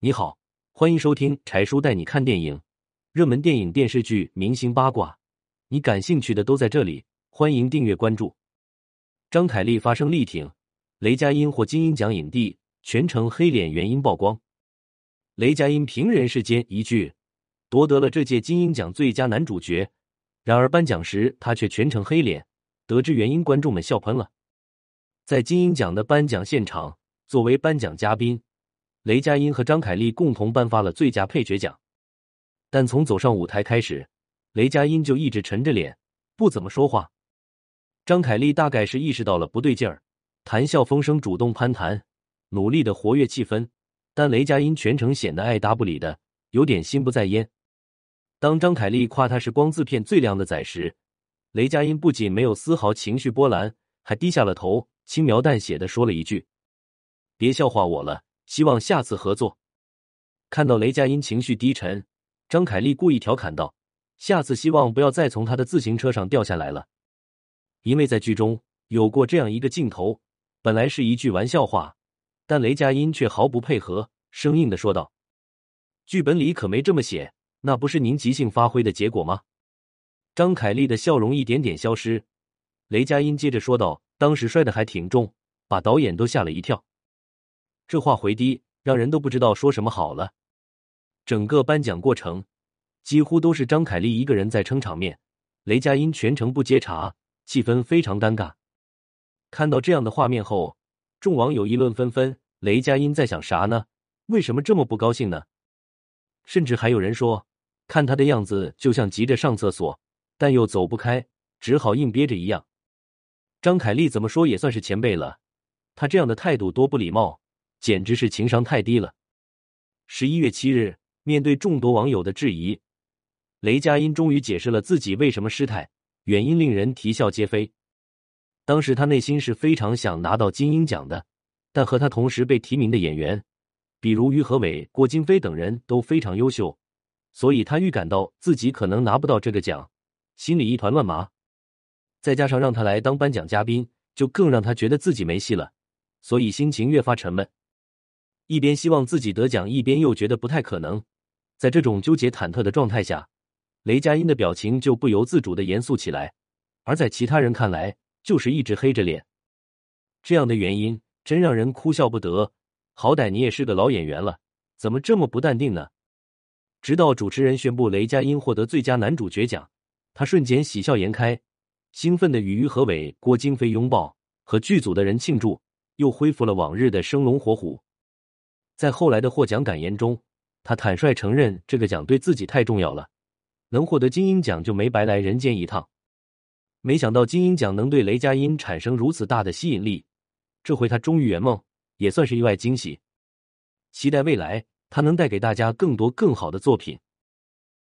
你好，欢迎收听柴叔带你看电影，热门电影、电视剧、明星八卦，你感兴趣的都在这里。欢迎订阅关注。张凯丽发声力挺，雷佳音获金鹰奖影帝，全程黑脸原因曝光。雷佳音凭人世间一句夺得了这届金鹰奖最佳男主角，然而颁奖时他却全程黑脸，得知原因，观众们笑喷了。在金鹰奖的颁奖现场，作为颁奖嘉宾，雷佳音和张凯丽共同颁发了最佳配角奖。但从走上舞台开始，雷佳音就一直沉着脸，不怎么说话。张凯丽大概是意识到了不对劲儿，谈笑风生，主动攀谈，努力的活跃气氛。但雷佳音全程显得爱答不理的，有点心不在焉。当张凯丽夸他是光字片最靓的仔时，雷佳音不仅没有丝毫情绪波澜，还低下了头，轻描淡写的说了一句：“别笑话我了，希望下次合作。”看到雷佳音情绪低沉，张凯丽故意调侃道：“下次希望不要再从他的自行车上掉下来了。”因为在剧中有过这样一个镜头，本来是一句玩笑话，但雷佳音却毫不配合，生硬的说道：“剧本里可没这么写，那不是您即兴发挥的结果吗？”张凯丽的笑容一点点消失，雷佳音接着说道：“当时摔的还挺重，把导演都吓了一跳。”这话回低，让人都不知道说什么好了。整个颁奖过程几乎都是张凯丽一个人在撑场面，雷佳音全程不接茬。气氛非常尴尬。看到这样的画面后，众网友议论纷纷。雷佳音在想啥呢？为什么这么不高兴呢？甚至还有人说，看他的样子就像急着上厕所，但又走不开，只好硬憋着一样。张凯丽怎么说也算是前辈了，他这样的态度多不礼貌，简直是情商太低了。十一月七日，面对众多网友的质疑，雷佳音终于解释了自己为什么失态。原因令人啼笑皆非。当时他内心是非常想拿到金鹰奖的，但和他同时被提名的演员，比如于和伟、郭京飞等人都非常优秀，所以他预感到自己可能拿不到这个奖，心里一团乱麻。再加上让他来当颁奖嘉宾，就更让他觉得自己没戏了，所以心情越发沉闷。一边希望自己得奖，一边又觉得不太可能。在这种纠结忐忑的状态下。雷佳音的表情就不由自主的严肃起来，而在其他人看来，就是一直黑着脸。这样的原因真让人哭笑不得。好歹你也是个老演员了，怎么这么不淡定呢？直到主持人宣布雷佳音获得最佳男主角奖，他瞬间喜笑颜开，兴奋的与于和伟、郭京飞拥抱，和剧组的人庆祝，又恢复了往日的生龙活虎。在后来的获奖感言中，他坦率承认这个奖对自己太重要了。能获得金鹰奖就没白来人间一趟。没想到金鹰奖能对雷佳音产生如此大的吸引力，这回他终于圆梦，也算是意外惊喜。期待未来他能带给大家更多更好的作品。